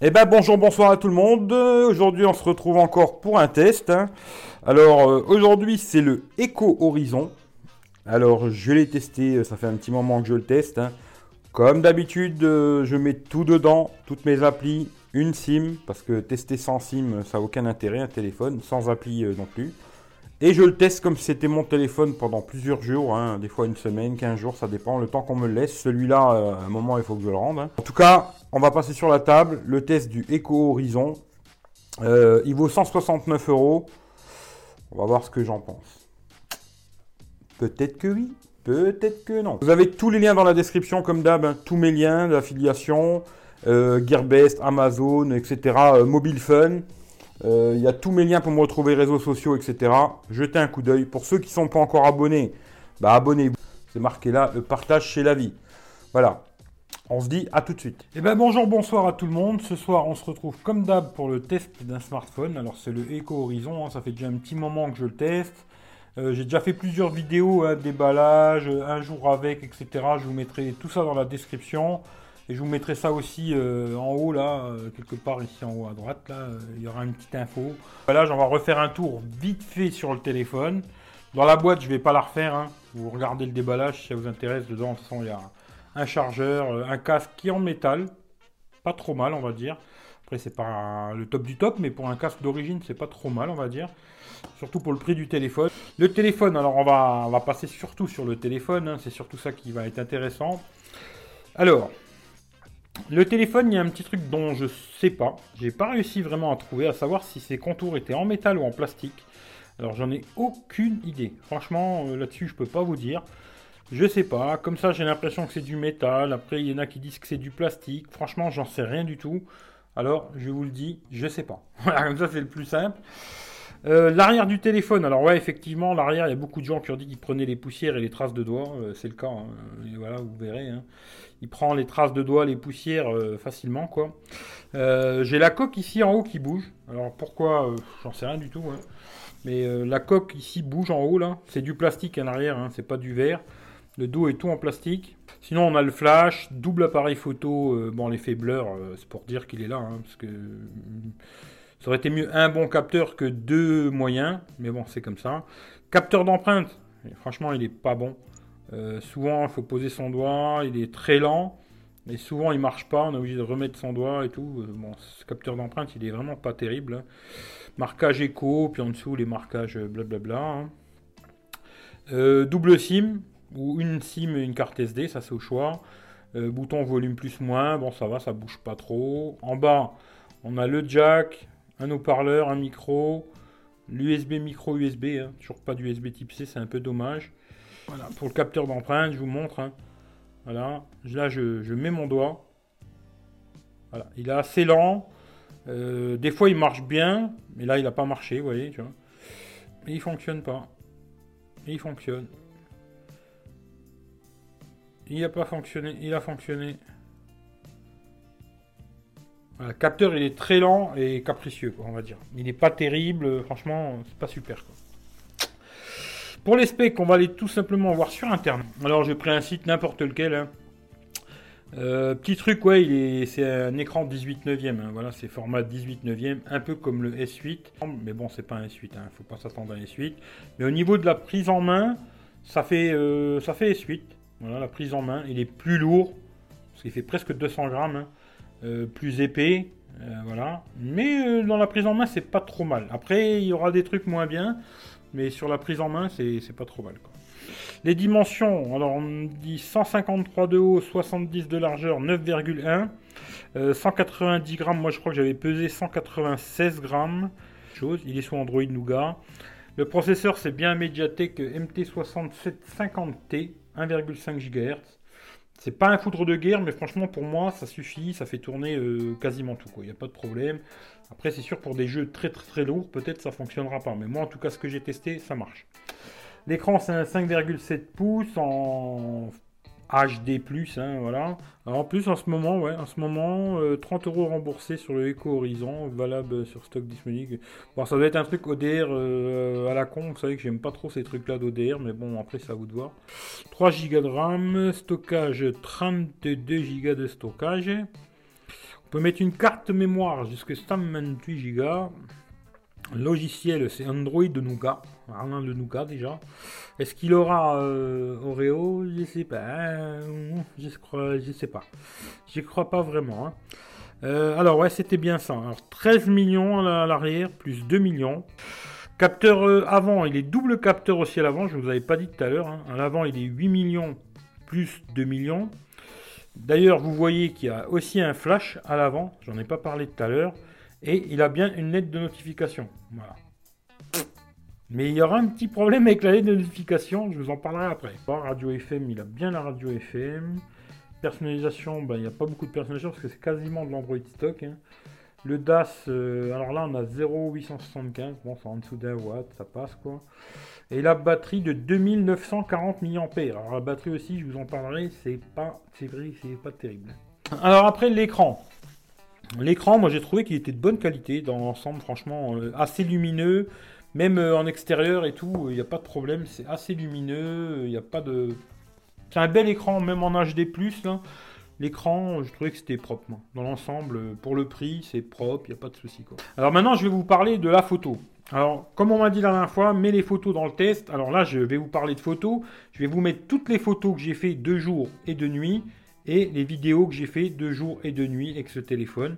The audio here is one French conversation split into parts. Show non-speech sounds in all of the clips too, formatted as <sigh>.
Eh ben bonjour, bonsoir à tout le monde. Aujourd'hui, on se retrouve encore pour un test. hein. Alors euh, aujourd'hui, c'est le Echo Horizon. Alors je l'ai testé, euh, ça fait un petit moment que je le teste. hein. Comme d'habitude, euh, je mets tout dedans, toutes mes applis, une SIM, parce que tester sans SIM, ça n'a aucun intérêt, un téléphone, sans appli euh, non plus. Et je le teste comme si c'était mon téléphone pendant plusieurs jours, hein, des fois une semaine, 15 jours, ça dépend, le temps qu'on me le laisse. Celui-là, euh, à un moment, il faut que je le rende. hein. En tout cas, on va passer sur la table le test du Echo Horizon. Euh, il vaut 169 euros. On va voir ce que j'en pense. Peut-être que oui, peut-être que non. Vous avez tous les liens dans la description, comme d'hab, hein, tous mes liens d'affiliation, euh, Gearbest, Amazon, etc., Mobile Fun. Euh, Il y a tous mes liens pour me retrouver, réseaux sociaux, etc. Jetez un coup d'œil. Pour ceux qui ne sont pas encore abonnés, bah abonnez-vous. C'est marqué là, le partage chez la vie. Voilà. On se dit à tout de suite. Eh ben bonjour, bonsoir à tout le monde. Ce soir, on se retrouve comme d'hab pour le test d'un smartphone. Alors c'est le Echo Horizon, hein. ça fait déjà un petit moment que je le teste. Euh, J'ai déjà fait plusieurs vidéos, hein, déballage, euh, un jour avec, etc. Je vous mettrai tout ça dans la description. Et je vous mettrai ça aussi euh, en haut, là, euh, quelque part ici en haut à droite. Là, euh, il y aura une petite info. Voilà, j'en vais refaire un tour vite fait sur le téléphone. Dans la boîte, je vais pas la refaire. hein. Vous regardez le déballage si ça vous intéresse. Dedans, il y a un chargeur, un casque qui est en métal. Pas trop mal, on va dire. Après, c'est pas le top du top, mais pour un casque d'origine, c'est pas trop mal, on va dire. Surtout pour le prix du téléphone. Le téléphone, alors on va, on va passer surtout sur le téléphone. hein. C'est surtout ça qui va être intéressant. Alors, le téléphone, il y a un petit truc dont je sais pas. J'ai pas réussi vraiment à trouver, à savoir si ses contours étaient en métal ou en plastique. Alors, j'en ai aucune idée. Franchement, euh, là-dessus, je peux pas vous dire. Je sais pas. Comme ça, j'ai l'impression que c'est du métal. Après, il y en a qui disent que c'est du plastique. Franchement, j'en sais rien du tout. Alors, je vous le dis, je sais pas. <laughs> Voilà, comme ça, c'est le plus simple. Euh, l'arrière du téléphone, alors ouais, effectivement, l'arrière, il y a beaucoup de gens qui ont dit qu'ils prenaient les poussières et les traces de doigts. Euh, c'est le cas. hein. Et voilà, vous verrez. hein. Il prend les traces de doigts, les poussières euh, facilement, quoi. J'ai la coque ici en haut qui bouge. Alors pourquoi J'en sais rien du tout. hein. Mais la coque ici bouge en haut là. C'est du plastique à l'arrière, hein, c'est pas du verre. Le dos est tout en plastique. Sinon, on a le flash, double appareil photo. bon, l'effet blur, c'est pour dire qu'il est là, parce que ça aurait été mieux un bon capteur que deux moyens, mais bon, c'est comme ça. Capteur d'empreinte, franchement, il est pas bon. Euh, souvent, il faut poser son doigt, il est très lent, et souvent, il marche pas. On est obligé de remettre son doigt et tout. Euh, bon, ce capteur d'empreinte, il est vraiment pas terrible. hein. Marquage écho, puis en dessous, les marquages euh, blablabla. hein. Double SIM, ou une SIM et une carte SD, ça c'est au choix. Bouton volume plus moins, bon ça va, ça bouge pas trop. En bas, on a le jack, un haut-parleur, un micro, l'USB micro USB, hein, toujours pas d'USB type C, c'est un peu dommage. Voilà, pour le capteur d'empreinte, je vous montre. hein. Voilà, là je, je mets mon doigt. Voilà, il est assez lent. Euh, des fois il marche bien, mais là il n'a pas marché, vous voyez, tu vois. Mais il fonctionne pas. Il fonctionne. Il n'a pas fonctionné, il a fonctionné. Le capteur il est très lent et capricieux, on va dire. Il n'est pas terrible, euh, franchement, c'est pas super. Pour les specs, on va aller tout simplement voir sur internet. Alors j'ai pris un site n'importe lequel. hein. Euh, petit truc, ouais, il est, c'est un écran 18 neuvième. hein, voilà, c'est format 18 neuvième, un peu comme le S8. Mais bon, c'est pas un S8, hein, faut pas s'attendre à un S8. Mais au niveau de la prise en main, ça fait, euh, ça fait S8. Voilà, la prise en main, il est plus lourd, parce qu'il fait presque 200 grammes, hein, plus épais, euh, voilà. Mais euh, dans la prise en main, c'est pas trop mal. Après, il y aura des trucs moins bien, mais sur la prise en main, c'est pas trop mal. Les dimensions, alors on dit 153 de haut, 70 de largeur, 9,1. Euh, 190 grammes, moi je crois que j'avais pesé 196 grammes. Chose, il est sous Android Nougat. Le processeur c'est bien Mediatek MT6750T, 1,5 GHz. C'est pas un foudre de guerre, mais franchement pour moi ça suffit, ça fait tourner euh, quasiment tout. Il n'y a pas de problème. Après c'est sûr pour des jeux très très très lourds, peut-être ça fonctionnera pas. Mais moi en tout cas ce que j'ai testé, ça marche. L'écran c'est un 5,7 pouces en HD+, hein, voilà. En plus, en ce moment, en ce moment, euh, 30 euros remboursés sur le Echo Horizon, valable sur stock disponible. Bon, ça doit être un truc ODR euh, à la con, vous savez que j'aime pas trop ces trucs-là d'ODR, mais bon, après, c'est à vous de voir. 3 Go de RAM, stockage 32 Go de stockage. On peut mettre une carte mémoire jusqu'à 128 Go. Logiciel, c'est Android de Nougat. Rien de Nougat déjà. Est-ce qu'il aura euh, Oreo? Je sais pas. Hein. Je crois, sais pas. J'y crois pas vraiment. Hein. Euh, alors ouais, c'était bien ça. Alors 13 millions à l'arrière, plus 2 millions. Capteur euh, avant, il est double capteur aussi à l'avant, je vous avais pas dit tout à l'heure. Hein. À l'avant, il est 8 millions plus 2 millions. D'ailleurs, vous voyez qu'il y a aussi un flash à l'avant, j'en ai pas parlé tout à l'heure. Et il a bien une lettre de notification. Voilà. Mais il y aura un petit problème avec la lettre de notification, je vous en parlerai après. Radio FM, il a bien la radio FM. Personnalisation, ben, il n'y a pas beaucoup de personnalisation parce que c'est quasiment de l'Android stock. Hein. Le DAS, euh, alors là on a 0,875, bon c'est en dessous d'un watt, ça passe quoi. Et la batterie de 2940 mAh. Alors la batterie aussi, je vous en parlerai, c'est pas, c'est pas terrible. Alors après l'écran. L'écran, moi j'ai trouvé qu'il était de bonne qualité dans l'ensemble, franchement, euh, assez lumineux, même euh, en extérieur et tout, il n'y a pas de problème, c'est assez lumineux, il n'y a pas de... C'est un bel écran, même en HD+, là. L'écran, je trouvais que c'était propre. Dans l'ensemble, pour le prix, c'est propre, il n'y a pas de souci. Alors maintenant, je vais vous parler de la photo. Alors, comme on m'a dit la dernière fois, mets les photos dans le test. Alors là, je vais vous parler de photos. Je vais vous mettre toutes les photos que j'ai fait de jour et de nuit et les vidéos que j'ai fait de jour et de nuit avec ce téléphone.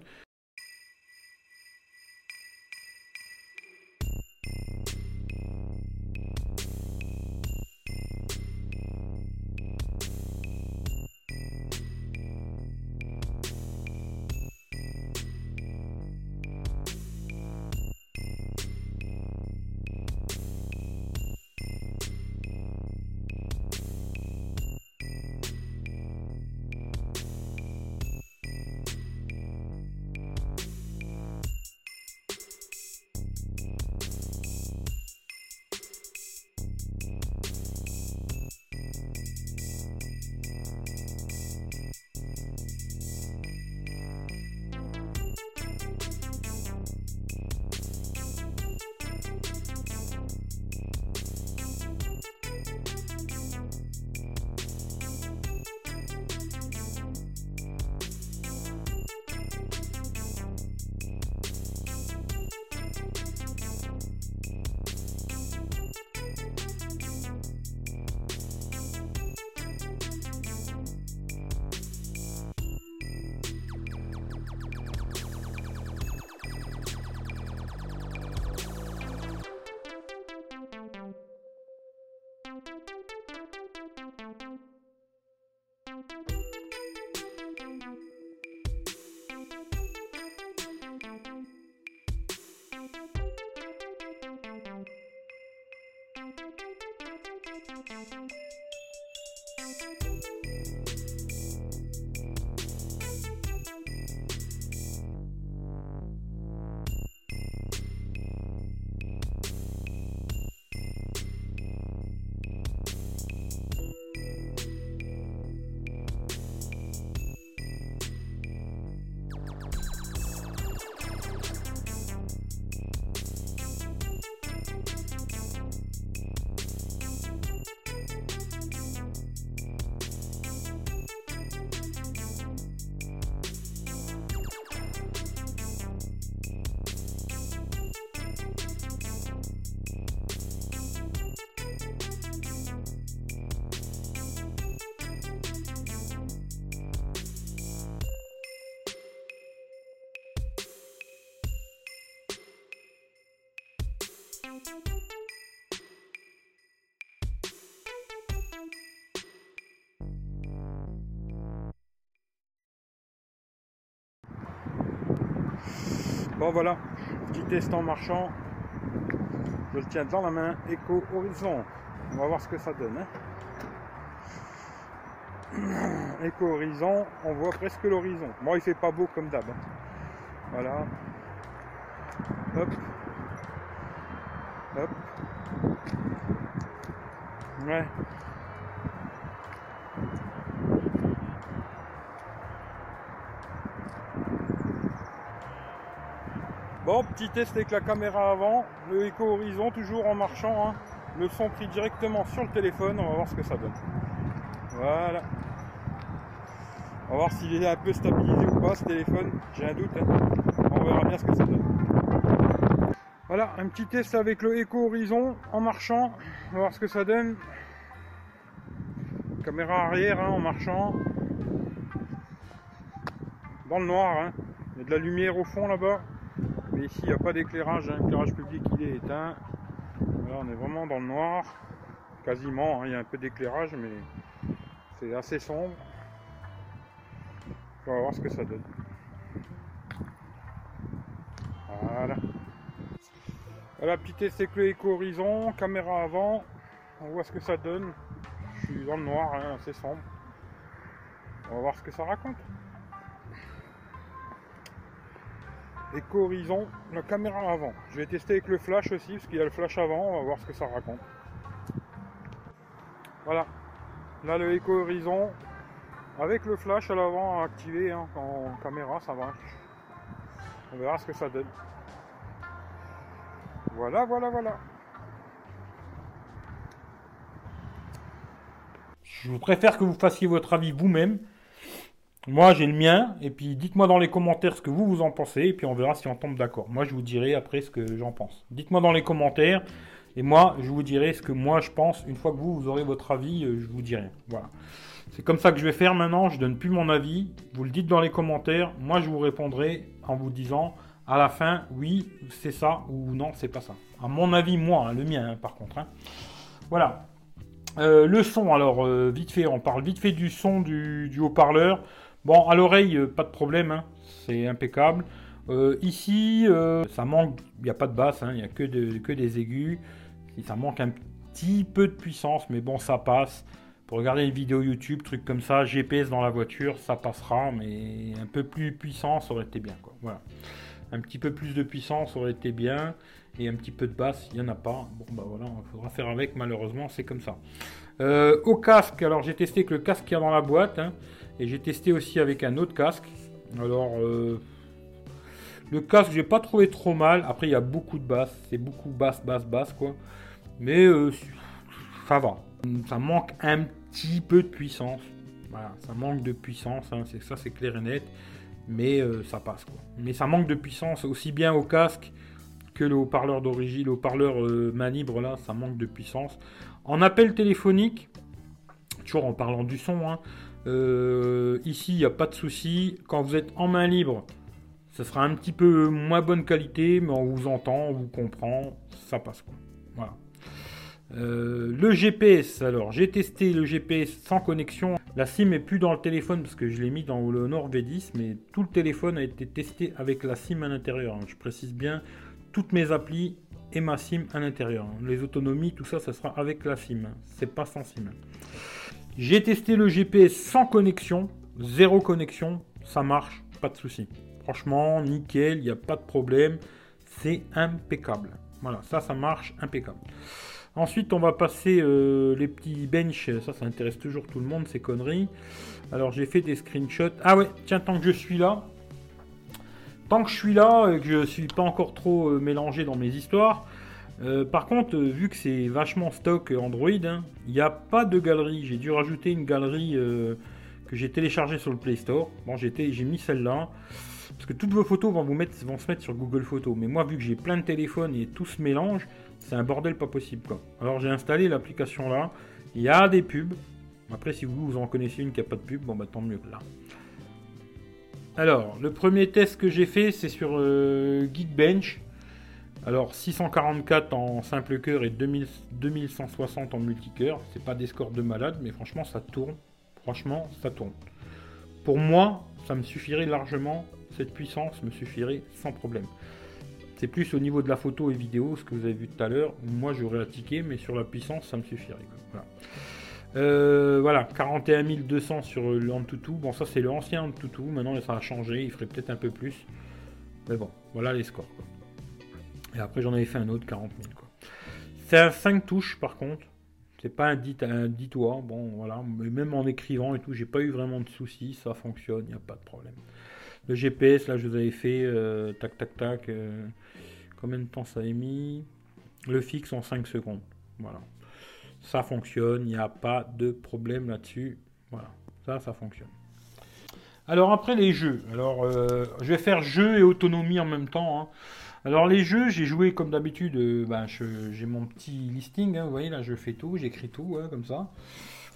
Bon voilà, petit test en marchant. Je le tiens dans la main, écho horizon. On va voir ce que ça donne. Hein. <clears throat> Écho horizon, on voit presque l'horizon. Bon, il fait pas beau comme d'hab. Hein. Voilà. Hop. Hop. Ouais. Petit test avec la caméra avant, le écho horizon, toujours en marchant, hein. le son pris directement sur le téléphone, on va voir ce que ça donne. Voilà. On va voir s'il est un peu stabilisé ou pas ce téléphone. J'ai un doute. Hein. On verra bien ce que ça donne. Voilà, un petit test avec le Echo Horizon en marchant. On va voir ce que ça donne. Caméra arrière hein, en marchant. Dans le noir. Il y a de la lumière au fond là-bas. Ici, il n'y a pas d'éclairage. L'éclairage public, il est éteint. Là, on est vraiment dans le noir. Quasiment. Il y a un peu d'éclairage, mais c'est assez sombre. On va voir ce que ça donne. Voilà. Voilà, petit test avec le éco horizon, caméra avant. On voit ce que ça donne. Je suis dans le noir, hein, assez sombre. On va voir ce que ça raconte. Éco horizon, la caméra avant. Je vais tester avec le flash aussi, parce qu'il y a le flash avant. On va voir ce que ça raconte. Voilà. Là, le éco horizon, avec le flash à l'avant activé hein, en caméra, ça marche. On verra ce que ça donne. Voilà, voilà, voilà. Je préfère que vous fassiez votre avis vous-même. Moi, j'ai le mien. Et puis, dites-moi dans les commentaires ce que vous, vous en pensez. Et puis, on verra si on tombe d'accord. Moi, je vous dirai après ce que j'en pense. Dites-moi dans les commentaires. Et moi, je vous dirai ce que moi, je pense. Une fois que vous, vous aurez votre avis, euh, je vous dirai. Voilà. C'est comme ça que je vais faire maintenant. Je donne plus mon avis. Vous le dites dans les commentaires. Moi, je vous répondrai en vous disant à la fin, oui, c'est ça ou non, c'est pas ça. À mon avis, moi, hein, le mien, hein, par contre. Hein. Voilà. Euh, le son, alors, euh, vite fait, on parle vite fait du son du, haut-parleur. Bon, à l'oreille, euh, pas de problème, c'est impeccable. ici, ça manque, il n'y a pas de basse, il n'y a que, que des aigus. Ça manque un petit peu de puissance, mais bon, ça passe. Pour regarder une vidéo YouTube, trucs comme ça, GPS dans la voiture, ça passera, mais un peu plus puissant, ça aurait été bien. Voilà. Un petit peu plus de puissance aurait été bien. Et un petit peu de basse, il n'y en a pas. Bon, bah voilà, il faudra faire avec, malheureusement, c'est comme ça. Euh, au casque, alors j'ai testé avec le casque qu'il y a dans la boîte. Hein, et j'ai testé aussi avec un autre casque. Alors, euh, le casque, j'ai pas trouvé trop mal. Après, il y a beaucoup de basse. C'est beaucoup basse, basse, basse, quoi. Mais euh, ça va. Ça manque un petit peu de puissance. Voilà, ça manque de puissance. Hein, c'est ça, c'est clair et net mais euh, ça passe quoi. Mais ça manque de puissance aussi bien au casque que le haut-parleur d'origine, le haut-parleur main libre là, ça manque de puissance. En appel téléphonique, toujours en parlant du son, hein, euh, ici il n'y a pas de souci. Quand vous êtes en main libre, ça sera un petit peu moins bonne qualité, mais on vous entend, on vous comprend, ça passe quoi. Voilà. Euh, le GPS, alors j'ai testé le GPS sans connexion. La SIM est plus dans le téléphone parce que je l'ai mis dans le Nord V10, mais tout le téléphone a été testé avec la SIM à l'intérieur. Je précise bien, toutes mes applis et ma SIM à l'intérieur. Les autonomies, tout ça, ça sera avec la SIM. C'est pas sans SIM. J'ai testé le GPS sans connexion, zéro connexion, ça marche, pas de souci. Franchement, nickel, il n'y a pas de problème, c'est impeccable. Voilà, ça, ça marche impeccable. Ensuite, on va passer euh, les petits bench. Ça, ça intéresse toujours tout le monde, ces conneries. Alors, j'ai fait des screenshots. Ah ouais, tiens, tant que je suis là. Tant que je suis là et que je suis pas encore trop euh, mélangé dans mes histoires. Euh, par contre, vu que c'est vachement stock Android, hein, il n'y a pas de galerie. J'ai dû rajouter une galerie que j'ai téléchargée sur le Play Store. Bon, j'ai mis celle-là. Parce que toutes vos photos vont, se mettre sur Google Photos. Mais moi, vu que j'ai plein de téléphones et tout se mélange, c'est un bordel pas possible. Alors j'ai installé l'application là. Il y a des pubs. Après, si vous, en connaissez une qui n'a pas de pub, bon bah tant mieux que là. Alors, le premier test que j'ai fait, c'est sur euh, Geekbench. Alors, 644 en simple cœur et 2160 en multicœur. C'est pas des scores de malade, mais franchement, ça tourne. Franchement, ça tourne. Pour moi, ça me suffirait largement. Cette puissance me suffirait sans problème. C'est plus au niveau de la photo et vidéo, ce que vous avez vu tout à l'heure. Moi, j'aurais ticket, mais sur la puissance, ça me suffirait. Voilà. 41 euh, 200 sur l'Antutu. Bon, ça, c'est l'ancien Antutu. Maintenant, ça a changé. Il ferait peut-être un peu plus. Mais bon, voilà les scores. Et après, j'en avais fait un autre, 40 000. C'est un 5 touches, par contre. C'est pas un dit, un toi. Bon, voilà. Mais même en écrivant et tout, j'ai pas eu vraiment de soucis. Ça fonctionne, il n'y a pas de problème. Le GPS, là, je vous avais fait euh, tac, tac, tac. Euh, combien de temps ça a mis Le fixe en 5 secondes. Voilà. Ça fonctionne, il n'y a pas de problème là-dessus. Voilà. Ça, ça fonctionne. Alors après les jeux. Alors euh, je vais faire jeux et autonomie en même temps. hein. Alors les jeux, j'ai joué comme d'habitude. euh, ben, j'ai mon petit listing. hein, vous voyez là, je fais tout, j'écris tout hein, comme ça.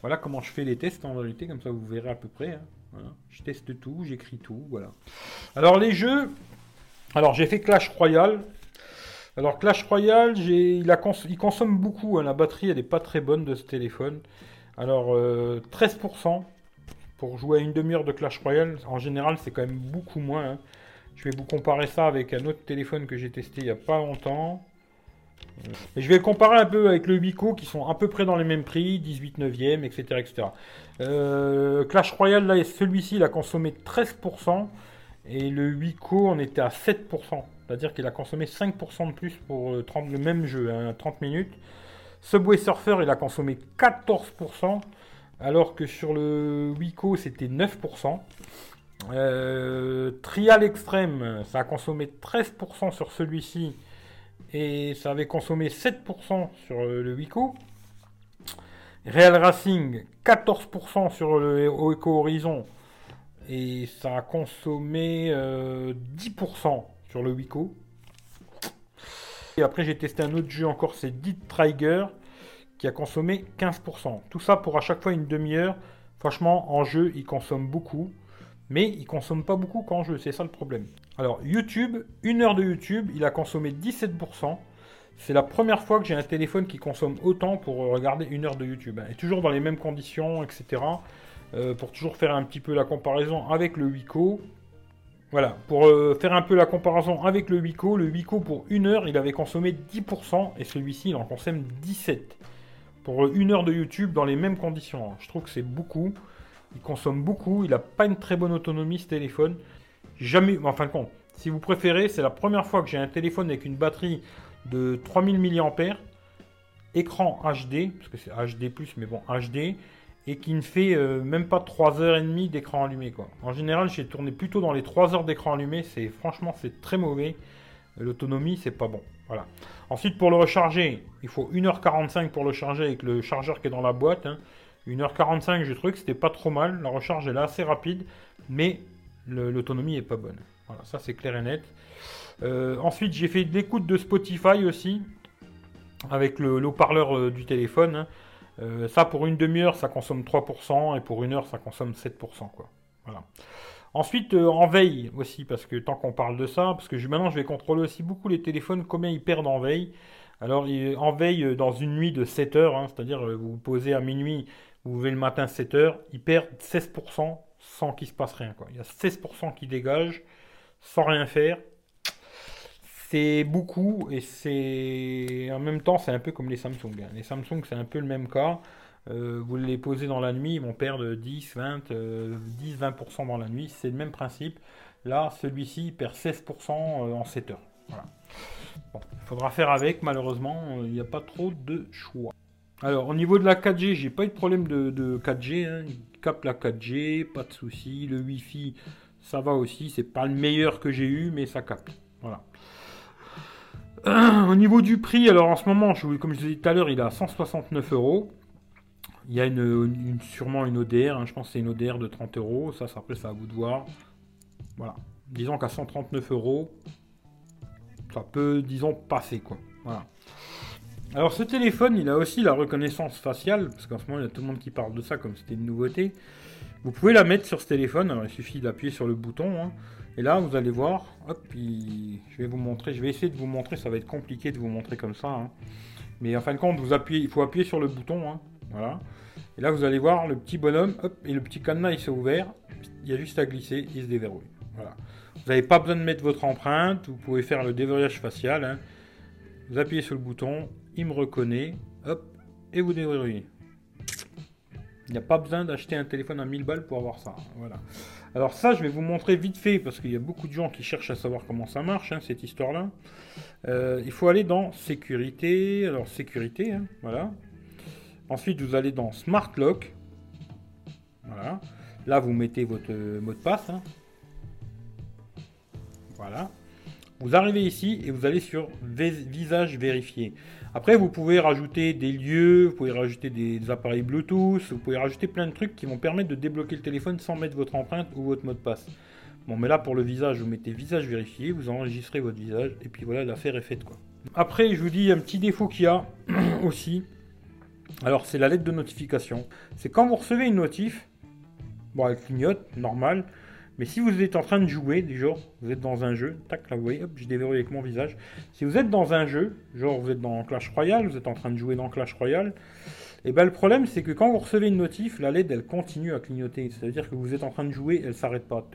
Voilà comment je fais les tests en vérité, comme ça vous verrez à peu près. hein. Je teste tout, j'écris tout, voilà. Alors les jeux. Alors j'ai fait Clash Royale. Alors Clash Royale, il, consomme beaucoup. la batterie, elle n'est pas très bonne de ce téléphone. Alors euh, 13% pour jouer à une demi-heure de Clash Royale. En général, c'est quand même beaucoup moins. Hein. Je vais vous comparer ça avec un autre téléphone que j'ai testé il n'y a pas longtemps. Euh, Et je vais comparer un peu avec le Wico qui sont à peu près dans les mêmes prix, 18 neuvième, etc. etc. Euh, Clash Royale, celui-ci, il a consommé 13%. Et le Wico, on était à 7%. C'est-à-dire qu'il a consommé 5% de plus pour euh, 30 le même jeu, hein, 30 minutes. Subway Surfer, il a consommé 14%. Alors que sur le Wico, c'était 9%. Euh, Trial Extreme, ça a consommé 13% sur celui-ci. Et ça avait consommé 7% sur euh, le Wico. Real Racing, 14% sur le Eco Horizon. Et ça a consommé euh, 10% sur le Wico. Et après, j'ai testé un autre jeu encore, c'est Dead Trigger, qui a consommé 15%. Tout ça pour à chaque fois une demi-heure. Franchement, en jeu, il consomme beaucoup. Mais il consomme pas beaucoup qu'en jeu, c'est ça le problème. Alors, YouTube, une heure de YouTube, il a consommé 17%. C'est la première fois que j'ai un téléphone qui consomme autant pour regarder une heure de YouTube. Et toujours dans les mêmes conditions, etc. Euh, pour toujours faire un petit peu la comparaison avec le Wico. Voilà, pour euh, faire un peu la comparaison avec le Wico, le Wico pour une heure, il avait consommé 10% et celui-ci, il en consomme 17%. Pour une heure de YouTube dans les mêmes conditions. Je trouve que c'est beaucoup. Il consomme beaucoup, il n'a pas une très bonne autonomie ce téléphone. Jamais, en fin compte, si vous préférez, c'est la première fois que j'ai un téléphone avec une batterie de 3000 mAh, écran HD, parce que c'est HD+, mais bon, HD, et qui ne fait euh, même pas 3h30 d'écran allumé. En général, j'ai tourné plutôt dans les 3 heures d'écran allumé, c'est franchement c'est très mauvais. L'autonomie, c'est pas bon. Voilà. Ensuite, pour le recharger, il faut 1h45 pour le charger avec le chargeur qui est dans la boîte. hein. 1h45, j'ai trouvé que c'était pas trop mal. La recharge est assez rapide, mais l'autonomie est pas bonne. Voilà, ça c'est clair et net. Euh, ensuite, j'ai fait l'écoute de Spotify aussi, avec le le haut-parleur euh, du téléphone. hein. Euh, ça, pour une demi-heure, ça consomme 3%, et pour une heure, ça consomme 7%. Quoi. Voilà. Ensuite, en veille aussi, parce que tant qu'on parle de ça, parce que maintenant je vais contrôler aussi beaucoup les téléphones, combien ils perdent en veille. Alors, en veille, dans une nuit de 7 heures, hein, c'est-à-dire vous vous posez à minuit, vous levez le matin 7 heures, ils perdent 16% sans qu'il se passe rien. Quoi. Il y a 16% qui dégagent sans rien faire. C'est beaucoup et c'est en même temps c'est un peu comme les Samsung. hein. Les Samsung c'est un peu le même cas. Euh, vous les posez dans la nuit, ils vont perdre 10, 20, euh, 10, 20% dans la nuit. C'est le même principe. Là, celui-ci perd 16% en 7 heures. Il faudra faire avec, malheureusement, euh, il n'y a pas trop de choix. Alors, au niveau de la 4G, j'ai pas eu de problème de, de 4G. hein. Il capte la 4G, pas de souci. Le Wi-Fi, ça va aussi. C'est pas le meilleur que j'ai eu, mais ça capte. Voilà. <clears throat> Au niveau du prix, alors en ce moment, comme je vous ai dit tout à l'heure, il est à 169 euros. Il y a sûrement une ODR, hein, je pense que c'est une ODR de 30 euros. Ça, ça, après, c'est à vous de voir. Voilà. Disons qu'à 139 euros, ça peut, disons, passer. Voilà. Alors, ce téléphone, il a aussi la reconnaissance faciale, parce qu'en ce moment, il y a tout le monde qui parle de ça comme c'était une nouveauté. Vous pouvez la mettre sur ce téléphone, alors il suffit d'appuyer sur le bouton, hein. et là, vous allez voir, hop, je vais vous montrer, je vais essayer de vous montrer, ça va être compliqué de vous montrer comme ça, hein. mais en fin de compte, vous appuyez, il faut appuyer sur le bouton, hein. voilà, et là, vous allez voir le petit bonhomme, hop, et le petit cadenas, il s'est ouvert, il y a juste à glisser, il se déverrouille, voilà. Vous n'avez pas besoin de mettre votre empreinte, vous pouvez faire le déverrouillage facial, vous appuyez sur le bouton, il me reconnaît, hop, et vous déverrouillez. Il n'y a pas besoin d'acheter un téléphone à 1000 balles pour avoir ça. Voilà. Alors ça, je vais vous montrer vite fait, parce qu'il y a beaucoup de gens qui cherchent à savoir comment ça marche, hein, cette histoire-là. Euh, il faut aller dans sécurité. Alors sécurité, hein, voilà. Ensuite, vous allez dans Smart Lock. Voilà. Là, vous mettez votre mot de passe. hein. Voilà. Vous arrivez ici et vous allez sur visage vérifié. Après, vous pouvez rajouter des lieux, vous pouvez rajouter des appareils Bluetooth, vous pouvez rajouter plein de trucs qui vont permettre de débloquer le téléphone sans mettre votre empreinte ou votre mot de passe. Bon, mais là, pour le visage, vous mettez visage vérifié, vous enregistrez votre visage, et puis voilà, l'affaire est faite, quoi. Après, je vous dis un petit défaut qu'il y a <clears throat> aussi. Alors, c'est la lettre de notification. C'est quand vous recevez une notif, bon, elle clignote, normal, mais si vous êtes en train de jouer, genre, vous êtes dans un jeu, tac, là, vous voyez, hop, je déverrouille avec mon visage. Si vous êtes dans un jeu, genre, vous êtes dans Clash Royale, vous êtes en train de jouer dans Clash Royale, et bien le problème, c'est que quand vous recevez une notif, la LED, elle continue à clignoter. C'est-à-dire que vous êtes en train de jouer, elle s'arrête pas.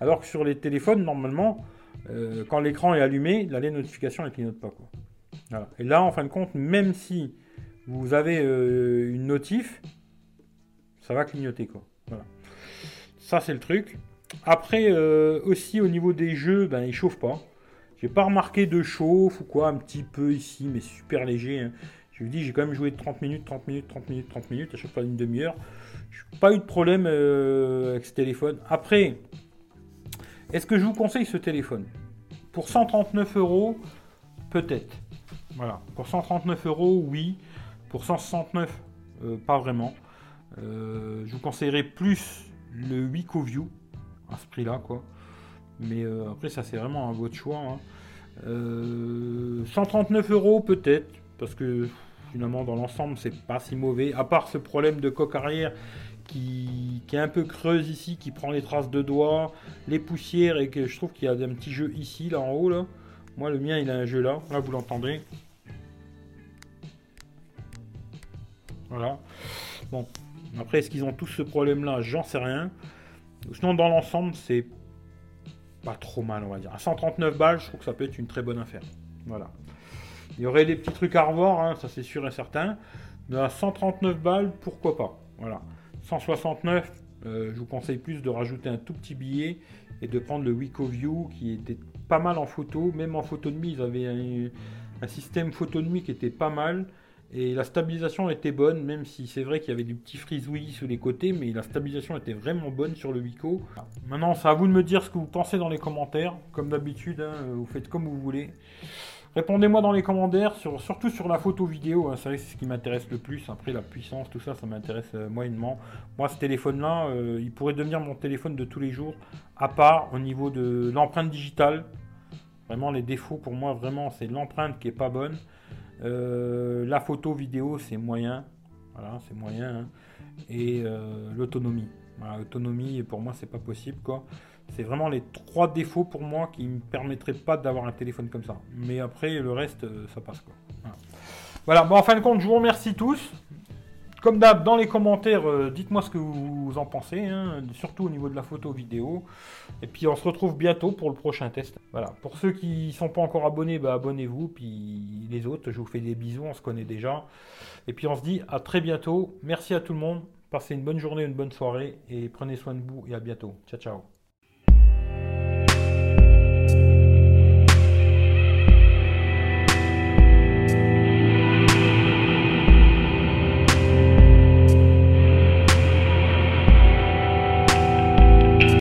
Alors que sur les téléphones, normalement, euh, quand l'écran est allumé, la LED notification, elle clignote pas. Quoi. Et là, en fin de compte, même si vous avez euh, une notif, ça va clignoter. Quoi. Ça, c'est le truc. Après, euh, aussi au niveau des jeux, ben, il chauffe pas. J'ai pas remarqué de chauffe ou quoi, un petit peu ici, mais super léger. Hein. Je vous dis, j'ai quand même joué 30 minutes, 30 minutes, 30 minutes, 30 minutes, à chaque fois une demi-heure. Je n'ai pas eu de problème euh, avec ce téléphone. Après, est-ce que je vous conseille ce téléphone? Pour 139 euros, peut-être. Voilà. Pour 139 euros, oui. Pour 169, euh, pas vraiment. Je vous conseillerais plus le Wiko View à ce prix-là, quoi. Mais après, ça, c'est vraiment un votre choix. 139 hein. euros, peut-être. Parce que finalement dans l'ensemble c'est pas si mauvais, à part ce problème de coque arrière qui, est un peu creuse ici, qui prend les traces de doigts, les poussières et que je trouve qu'il y a un petit jeu ici, là en haut. Moi le mien il a un jeu là, là vous l'entendez. Voilà. Bon, après est-ce qu'ils ont tous ce problème là J'en sais rien. Sinon dans l'ensemble c'est pas trop mal on va dire. À 139 balles je trouve que ça peut être une très bonne affaire. Voilà. Il y aurait des petits trucs à revoir, hein, ça c'est sûr et certain. Mais à 139 balles, pourquoi pas? Voilà. 169, euh, je vous conseille plus de rajouter un tout petit billet et de prendre le Wiko View qui était pas mal en photo. Même en photo de nuit, ils avaient un, système photo nuit qui était pas mal. Et la stabilisation était bonne, même si c'est vrai qu'il y avait du petit frisouillis sur les côtés, mais la stabilisation était vraiment bonne sur le Wiko. Maintenant, c'est à vous de me dire ce que vous pensez dans les commentaires. Comme d'habitude, hein, vous faites comme vous voulez. Répondez-moi dans les commentaires, surtout sur la photo vidéo, hein, c'est ce qui m'intéresse le plus. Après la puissance, tout ça, ça m'intéresse euh, moyennement. Moi, ce téléphone-là, euh, il pourrait devenir mon téléphone de tous les jours, à part au niveau de l'empreinte digitale. Vraiment, les défauts pour moi, vraiment, c'est l'empreinte qui est pas bonne. Euh, la photo vidéo, c'est moyen. Voilà, c'est moyen. Hein. Et l'autonomie. l'autonomie, pour moi, c'est pas possible. C'est vraiment les trois défauts pour moi qui me permettraient pas d'avoir un téléphone comme ça. Mais après, le reste, euh, ça passe quoi. Voilà. bon, en fin de compte, je vous remercie tous. Comme d'hab, dans les commentaires, euh, dites-moi ce que vous en pensez, hein, surtout au niveau de la photo vidéo. Et puis on se retrouve bientôt pour le prochain test. Voilà. Pour ceux qui ne sont pas encore abonnés, bah, abonnez-vous. Puis les autres, je vous fais des bisous, on se connaît déjà. Et puis on se dit à très bientôt. Merci à tout le monde. Passez une bonne journée, une bonne soirée et prenez soin de vous et à bientôt. Ciao ciao.